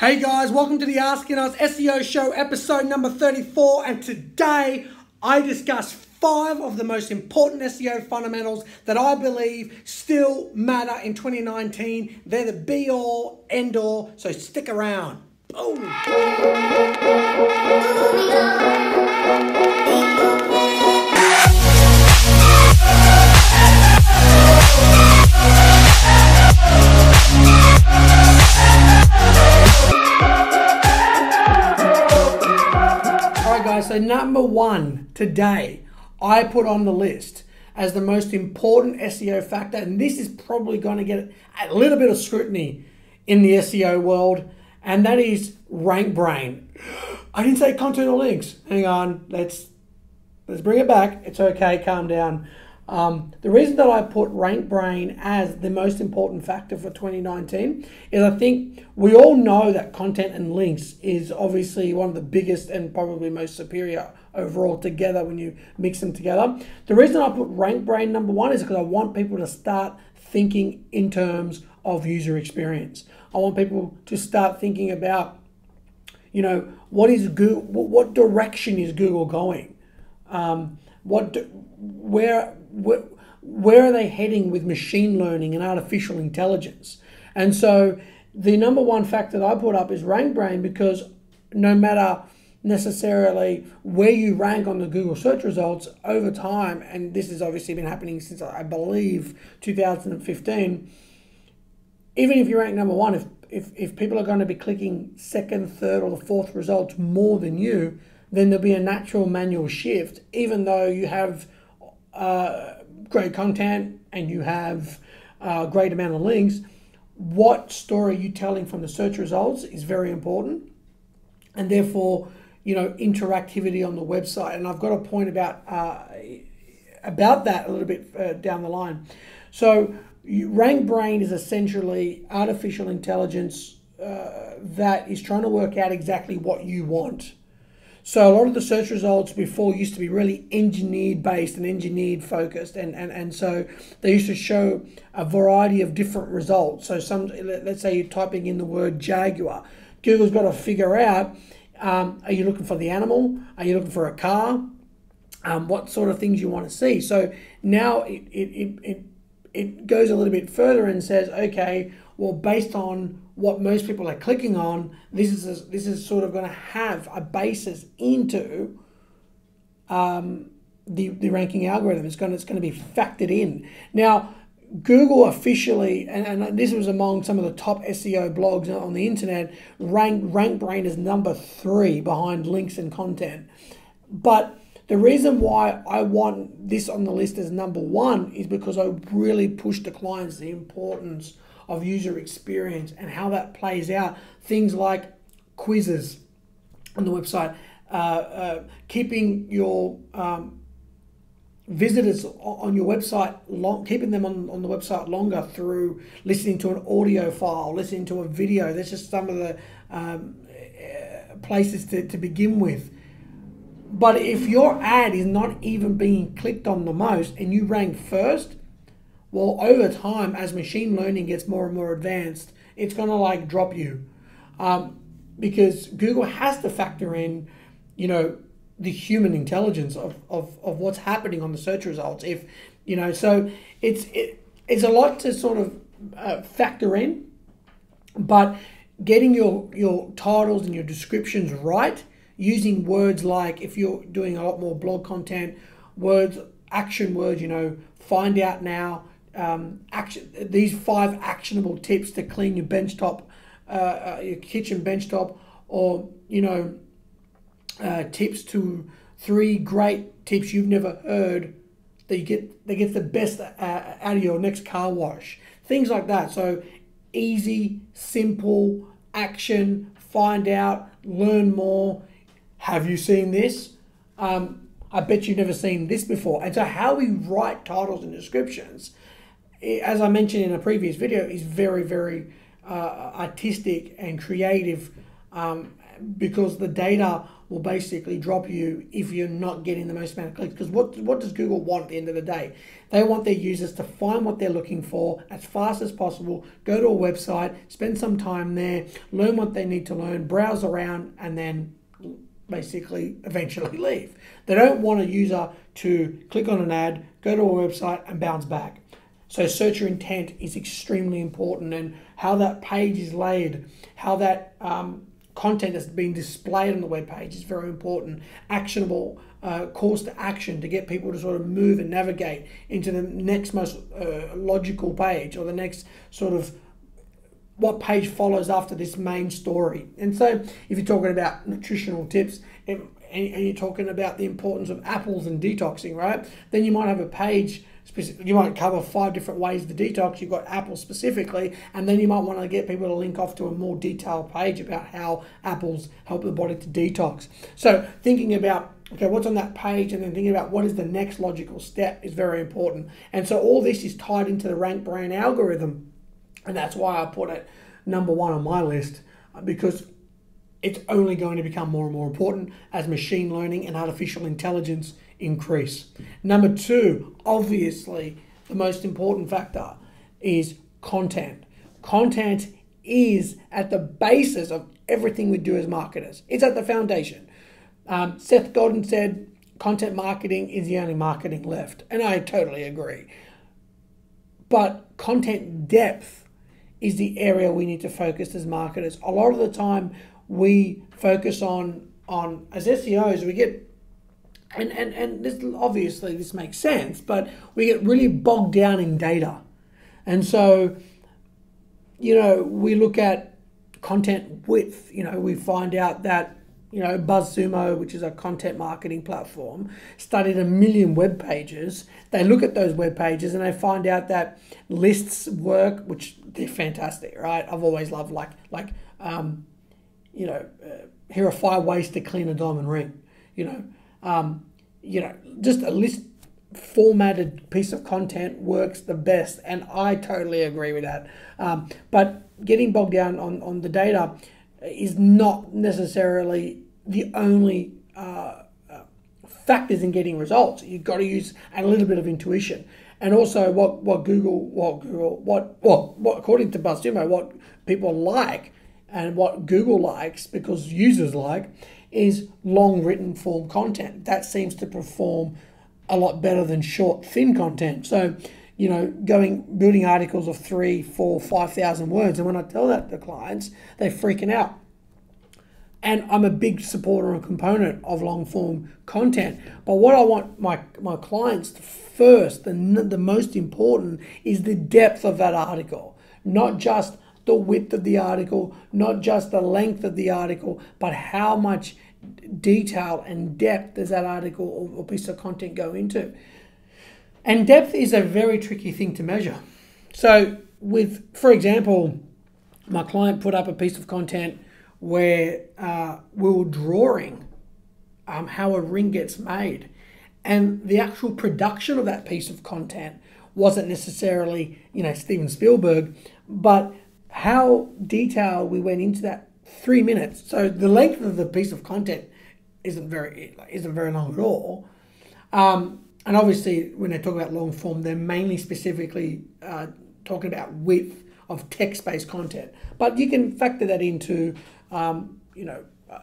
Hey guys, welcome to the Asking Us SEO Show, episode number 34. And today I discuss five of the most important SEO fundamentals that I believe still matter in 2019. They're the be all, end all, so stick around. Boom. So number one today, I put on the list as the most important SEO factor, and this is probably going to get a little bit of scrutiny in the SEO world, and that is rank brain. I didn't say content or links. Hang on, let's let's bring it back. It's okay, calm down. Um, the reason that I put rank brain as the most important factor for 2019 is I think we all know that content and links is obviously one of the biggest and probably most superior overall together when you mix them together. The reason I put rank brain number one is because I want people to start thinking in terms of user experience. I want people to start thinking about, you know, what is Google, what direction is Google going? Um, what, where, where, where are they heading with machine learning and artificial intelligence? And so the number one fact that I put up is rank brain because no matter necessarily where you rank on the Google search results over time, and this has obviously been happening since I believe 2015, even if you rank number one, if, if, if people are going to be clicking second, third, or the fourth results more than you, then there'll be a natural manual shift, even though you have uh, great content and you have a great amount of links. What story are you telling from the search results is very important, and therefore, you know, interactivity on the website. And I've got a point about uh, about that a little bit uh, down the line. So, Rank Brain is essentially artificial intelligence uh, that is trying to work out exactly what you want so a lot of the search results before used to be really engineered based and engineered focused, and, and, and so they used to show a variety of different results. So some, let's say you're typing in the word Jaguar, Google's got to figure out: um, are you looking for the animal? Are you looking for a car? Um, what sort of things you want to see? So now it, it, it, it it goes a little bit further and says, okay, well, based on what most people are clicking on, this is a, this is sort of going to have a basis into um, the the ranking algorithm. It's going to, it's going to be factored in now. Google officially, and, and this was among some of the top SEO blogs on the internet, rank RankBrain is number three behind links and content. But the reason why I want this on the list as number one is because I really push the clients the importance of user experience and how that plays out. Things like quizzes on the website, uh, uh, keeping your um, visitors on your website long, keeping them on, on the website longer through listening to an audio file, listening to a video. That's just some of the um, uh, places to, to begin with. But if your ad is not even being clicked on the most and you rank first, well, over time, as machine learning gets more and more advanced, it's to like drop you. Um, because Google has to factor in, you know, the human intelligence of, of, of what's happening on the search results. If, you know, so it's, it, it's a lot to sort of uh, factor in, but getting your, your titles and your descriptions right using words like if you're doing a lot more blog content, words, action words, you know, find out now, um, action, these five actionable tips to clean your bench top, uh, uh, your kitchen bench top, or, you know, uh, tips to three great tips you've never heard that you get that gets the best uh, out of your next car wash. Things like that. So easy, simple, action, find out, learn more have you seen this? Um, I bet you've never seen this before. And so, how we write titles and descriptions, as I mentioned in a previous video, is very, very uh, artistic and creative. Um, because the data will basically drop you if you're not getting the most amount of clicks. Because what, what does Google want at the end of the day? They want their users to find what they're looking for as fast as possible, go to a website, spend some time there, learn what they need to learn, browse around, and then basically eventually leave. They don't want a user to click on an ad, go to a website, and bounce back. So searcher intent is extremely important, and how that page is laid, how that um, content that's being displayed on the web page is very important. Actionable uh, calls to action to get people to sort of move and navigate into the next most uh, logical page or the next sort of what page follows after this main story. And so, if you're talking about nutritional tips and you're talking about the importance of apples and detoxing, right? Then you might have a page. You might cover five different ways to detox. You've got apples specifically, and then you might want to get people to link off to a more detailed page about how apples help the body to detox. So, thinking about okay, what's on that page, and then thinking about what is the next logical step is very important. And so, all this is tied into the rank brain algorithm and that's why I put it number one on my list because it's only going to become more and more important as machine learning and artificial intelligence increase. Number two, obviously, the most important factor is content. Content is at the basis of everything we do as marketers, it's at the foundation. Um, Seth Godin said, content marketing is the only marketing left. And I totally agree. But content depth is the area we need to focus as marketers. A lot of the time we focus on on as SEOs we get and, and, and this obviously this makes sense, but we get really bogged down in data. And so, you know, we look at content width, you know, we find out that you know, BuzzSumo, which is a content marketing platform, studied a million web pages. They look at those web pages and they find out that lists work, which they're fantastic, right? I've always loved like like um, you know, uh, here are five ways to clean a diamond ring. You know, um, you know, just a list formatted piece of content works the best, and I totally agree with that. Um, but getting bogged down on on the data is not necessarily the only uh, uh, factors in getting results. You've got to use a little bit of intuition. And also, what, what Google, what Google, what, well, what according to BuzzSumo, what people like and what Google likes because users like is long written form content. That seems to perform a lot better than short, thin content. So, you know, going building articles of three, four, five thousand words. And when I tell that to clients, they're freaking out. And I'm a big supporter and component of long form content. But what I want my, my clients to first, the, the most important, is the depth of that article, not just the width of the article, not just the length of the article, but how much detail and depth does that article or, piece of content go into. And depth is a very tricky thing to measure. So, with, for example, my client put up a piece of content where uh, we were drawing um, how a ring gets made. And the actual production of that piece of content wasn't necessarily, you know, Steven Spielberg, but how detailed we went into that three minutes. So the length of the piece of content isn't very isn't very long at all. Um, and obviously, when they talk about long form, they're mainly specifically uh, talking about width of text-based content. But you can factor that into, um, you know, uh,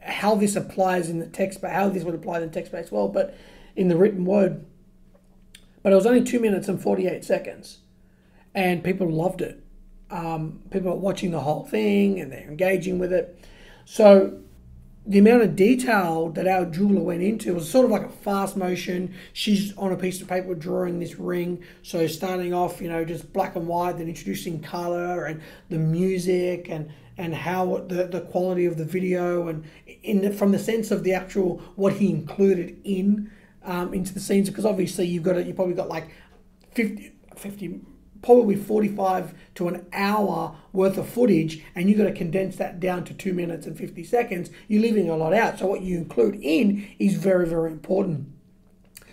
how this applies in the text, but how this would apply in the text-based world. But in the written word, but it was only two minutes and forty-eight seconds, and people loved it. Um, people are watching the whole thing and they're engaging with it. So the amount of detail that our jeweler went into was sort of like a fast motion. She's on a piece of paper drawing this ring. So starting off, you know, just black and white, then introducing color and the music and and how the, the quality of the video and in the, from the sense of the actual what he included in um, into the scenes because obviously you've got it you probably got like 50, 50 probably 45 to an hour worth of footage and you've got to condense that down to two minutes and 50 seconds, you're leaving a lot out. So, what you include in is very, very important.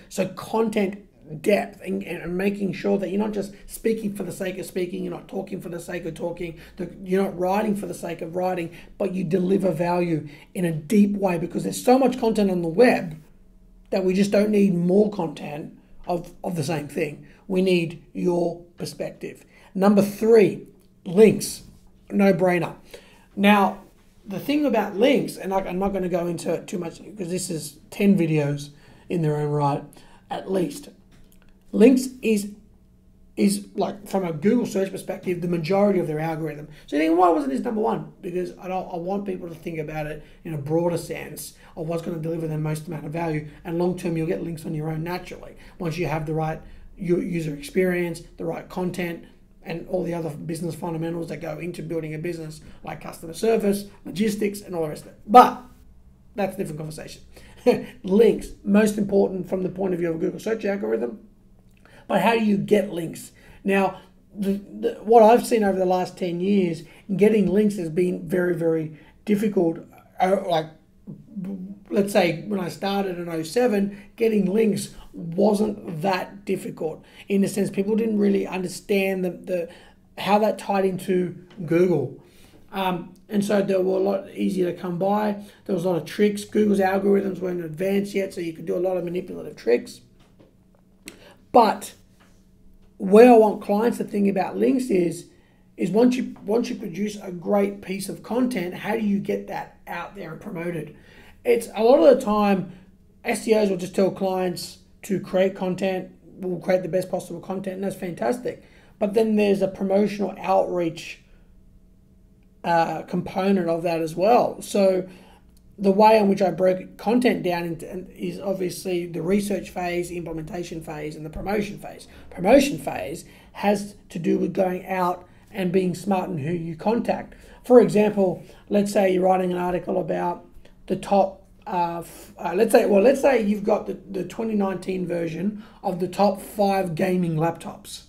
So, content depth and, and making sure that you're not just speaking for the sake of speaking, you're not talking for the sake of talking, you're not writing for the sake of writing, but you deliver value in a deep way because there's so much content on the web that we just don't need more content of, of the same thing. We need your perspective. Number three, links. No brainer. Now, the thing about links, and I'm not going to go into it too much because this is 10 videos in their own right, at least. Links is is like from a Google search perspective, the majority of their algorithm. So you think, why wasn't this number one? Because I don't I want people to think about it in a broader sense of what's going to deliver the most amount of value. And long term, you'll get links on your own naturally once you have the right user experience, the right content, and all the other business fundamentals that go into building a business, like customer service, logistics, and all the rest of it. But that's a different conversation. links, most important from the point of view of a Google search algorithm but how do you get links? Now, the, the, what I've seen over the last 10 years, getting links has been very, very difficult. Uh, like, let's say when I started in 07, getting links wasn't that difficult in the sense people didn't really understand the, the how that tied into Google. Um, and so they were a lot easier to come by. There was a lot of tricks. Google's algorithms weren't advanced yet, so you could do a lot of manipulative tricks. But where I want clients to think about links is is once you once you produce a great piece of content, how do you get that out there and promoted? It's a lot of the time SEOs will just tell clients to create content, we'll create the best possible content, and that's fantastic. But then there's a promotional outreach uh, component of that as well. So the way in which I broke content down into, is obviously the research phase, implementation phase, and the promotion phase. Promotion phase has to do with going out and being smart in who you contact. For example, let's say you're writing an article about the top. Uh, uh, let's say, well, let's say you've got the, the 2019 version of the top five gaming laptops.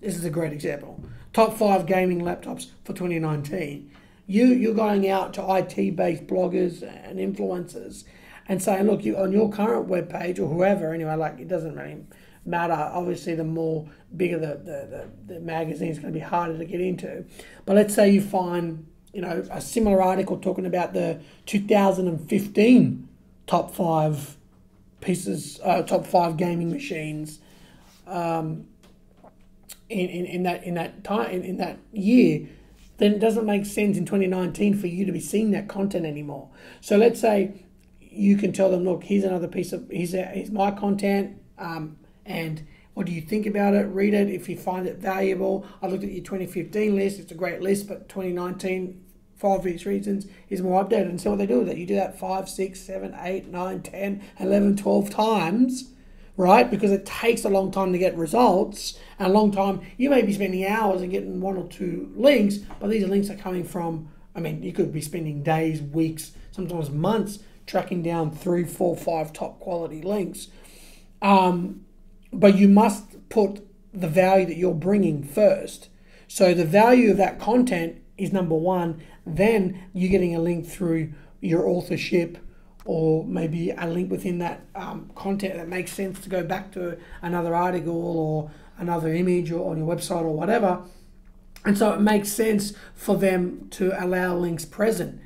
This is a great example. Top five gaming laptops for 2019 you you're going out to IT based bloggers and influencers and saying, look, you on your current web page or whoever anyway, like it doesn't really matter. Obviously, the more bigger the the, the, the magazine is going to be harder to get into. But let's say you find you know a similar article talking about the 2015 top five pieces, uh, top five gaming machines. Um, in, in, in that in that time in, in that year then it doesn't make sense in 2019 for you to be seeing that content anymore. So let's say you can tell them, look, here's another piece of, here's, a, here's my content, um, and what do you think about it? Read it if you find it valuable. I looked at your 2015 list, it's a great list, but 2019, for obvious reasons, is more updated. And so what they do with that you do that 5, 6, 7, 8, 9, 10, 11, 12 times right? Because it takes a long time to get results and a long time. You may be spending hours and getting one or two links, but these links are coming from. I mean, you could be spending days, weeks, sometimes months tracking down three, four, five top quality links. Um, but you must put the value that you're bringing first. So the value of that content is number one. Then you're getting a link through your authorship, or maybe a link within that um, content that makes sense to go back to another article or another image or on your website or whatever. And so it makes sense for them to allow links present.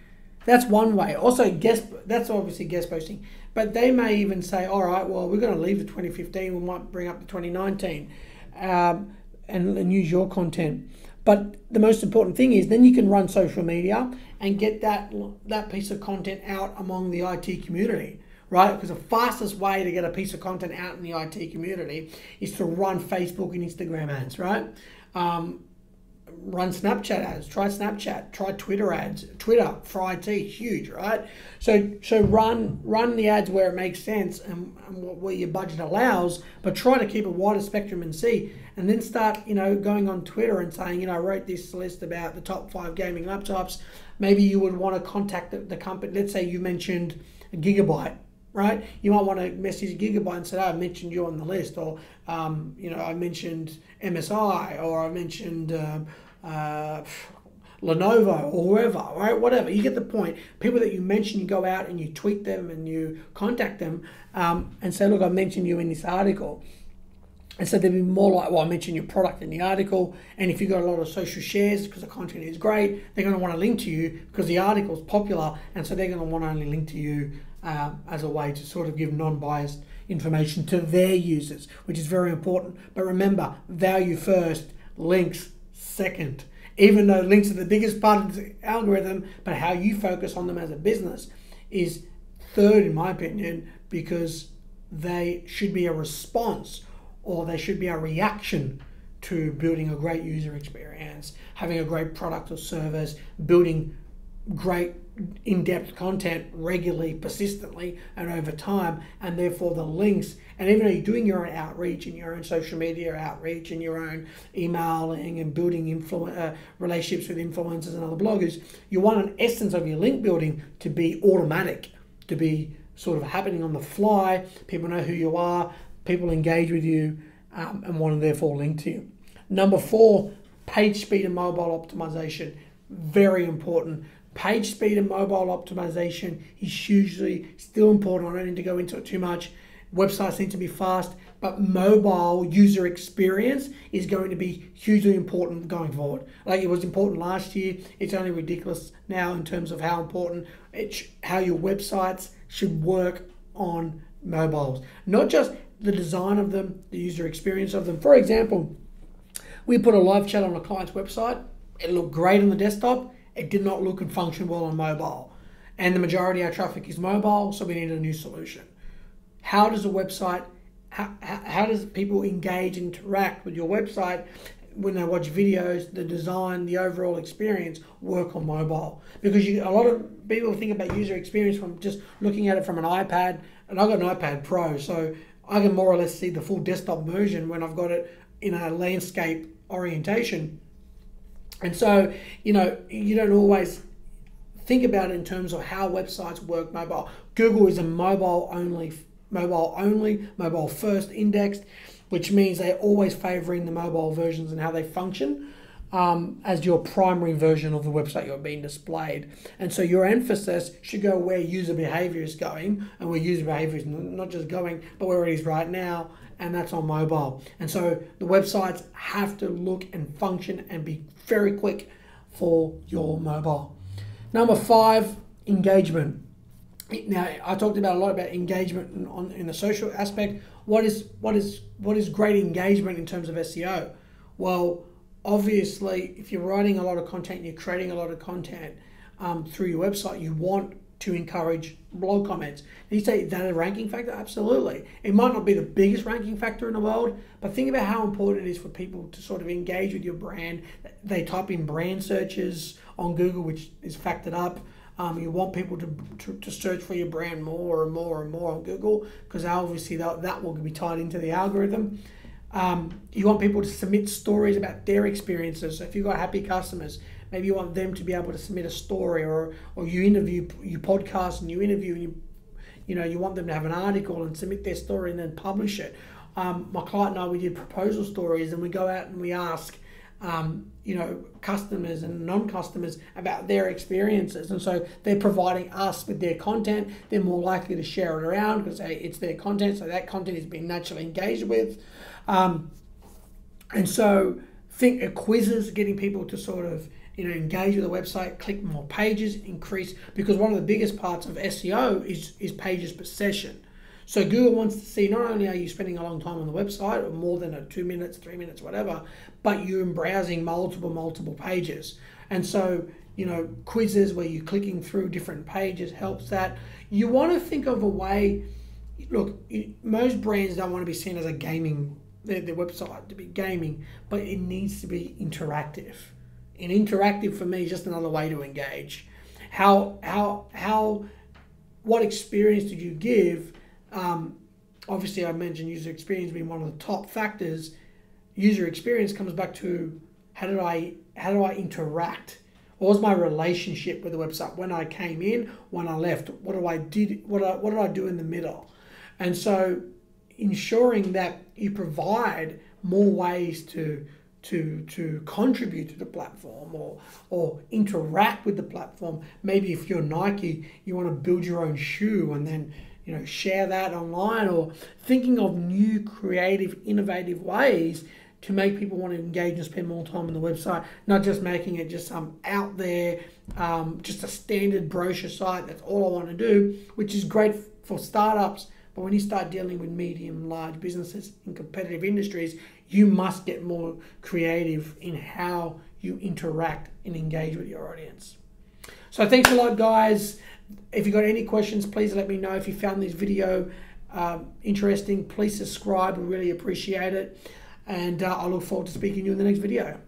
That's one way. Also, guest that's obviously guest posting, but they may even say, "All right, well, we're going to leave the 2015. We might bring up the 2019, um, and, and use your content." But the most important thing is then you can run social media and get that that piece of content out among the IT community, right? Because the fastest way to get a piece of content out in the IT community is to run Facebook and Instagram ads, right? Um, run Snapchat ads, try Snapchat, try Twitter ads. Twitter for IT, huge, right? So so run run the ads where it makes sense and, and where your budget allows, but try to keep a wider spectrum and see. And then start, you know, going on Twitter and saying, you know, I wrote this list about the top five gaming laptops. Maybe you would want to contact the, the company. Let's say you mentioned a Gigabyte right? You might want to message Gigabyte and say, oh, I mentioned you on the list, or, um, you know, I mentioned MSI, or I mentioned um, uh, Lenovo, or whoever, right? Whatever. You get the point. People that you mention, you go out and you tweet them and you contact them um, and say, look, I mentioned you in this article. And so they'd be more like, well, I mentioned your product in the article. And if you've got a lot of social shares because the content is great, they're going to want to link to you because the article is popular. And so they're going to want to only link to you uh, as a way to sort of give non biased information to their users, which is very important. But remember, value first, links second. Even though links are the biggest part of the algorithm, but how you focus on them as a business is third, in my opinion, because they should be a response or they should be a reaction to building a great user experience, having a great product or service, building great in-depth content regularly, persistently, and over time, and therefore the links. And even though you're doing your own outreach and your own social media outreach and your own emailing and building influ- uh, relationships with influencers and other bloggers, you want an essence of your link building to be automatic, to be sort of happening on the fly. People know who you are, people engage with you um, and want to therefore link to you. Number four, page speed and mobile optimization. Very important. Page speed and mobile optimization is hugely still important. I don't need to go into it too much. Websites need to be fast, but mobile user experience is going to be hugely important going forward. Like it was important last year, it's only ridiculous now in terms of how important it, how your websites should work on mobiles. Not just the design of them, the user experience of them. For example, we put a live chat on a client's website. It looked great on the desktop. It did not look and function well on mobile. And the majority of our traffic is mobile, so we needed a new solution. How does a website, how, how does people engage, interact with your website when they watch videos, the design, the overall experience work on mobile? Because you, a lot of people think about user experience from just looking at it from an iPad, and I've got an iPad Pro, so I can more or less see the full desktop version when I've got it in a landscape orientation. And so, you know, you don't always think about it in terms of how websites work mobile. Google is a mobile only, mobile only, mobile first indexed, which means they're always favoring the mobile versions and how they function um, as your primary version of the website you're being displayed. And so your emphasis should go where user behavior is going and where user behavior is not just going, but where it is right now, and that's on mobile. And so the websites have to look and function and be very quick for your mobile. Number five, engagement. Now I talked about a lot about engagement in, on, in the social aspect. What is what is what is great engagement in terms of SEO? Well, obviously, if you're writing a lot of content, you're creating a lot of content um, through your website, you want to encourage blog comments. And you say that a ranking factor? Absolutely. It might not be the biggest ranking factor in the world, but think about how important it is for people to sort of engage with your brand. They type in brand searches on Google, which is factored up. Um, you want people to, to, to, search for your brand more and more and more on Google because obviously that, that will be tied into the algorithm. Um, you want people to submit stories about their experiences. So if you've got happy customers, maybe you want them to be able to submit a story, or or you interview, you podcast and you interview, and you you know you want them to have an article and submit their story and then publish it. Um, my client and I we did proposal stories, and we go out and we ask. Um, you know, customers and non-customers about their experiences, and so they're providing us with their content. They're more likely to share it around because hey, it's their content, so that content is being naturally engaged with. Um, and so think of quizzes, getting people to sort of you know engage with the website, click more pages, increase because one of the biggest parts of SEO is is pages per session. So Google wants to see not only are you spending a long time on the website or more than a two minutes, three minutes, whatever, but you're browsing multiple, multiple pages. And so, you know, quizzes where you're clicking through different pages helps that. You want to think of a way, look, most brands don't want to be seen as a gaming their, their website to be gaming, but it needs to be interactive. And interactive for me is just another way to engage. How how how what experience did you give? Um, obviously, I mentioned user experience being one of the top factors. User experience comes back to how did I how do I interact? What was my relationship with the website when I came in, when I left? What do I did? What I, what did I do in the middle? And so ensuring that you provide more ways to to to contribute to the platform or or interact with the platform. Maybe if you're Nike, you want to build your own shoe and then you know, share that online or thinking of new, creative, innovative ways to make people want to engage and spend more time on the website, not just making it just some out there, um, just a standard brochure site. That's all I want to do, which is great for startups. But when you start dealing with medium, large businesses in competitive industries, you must get more creative in how you interact and engage with your audience. So thanks a lot, guys. If you got any questions, please let me know. If you found this video um, interesting, please subscribe. We really appreciate it. And uh, I look forward to speaking to you in the next video.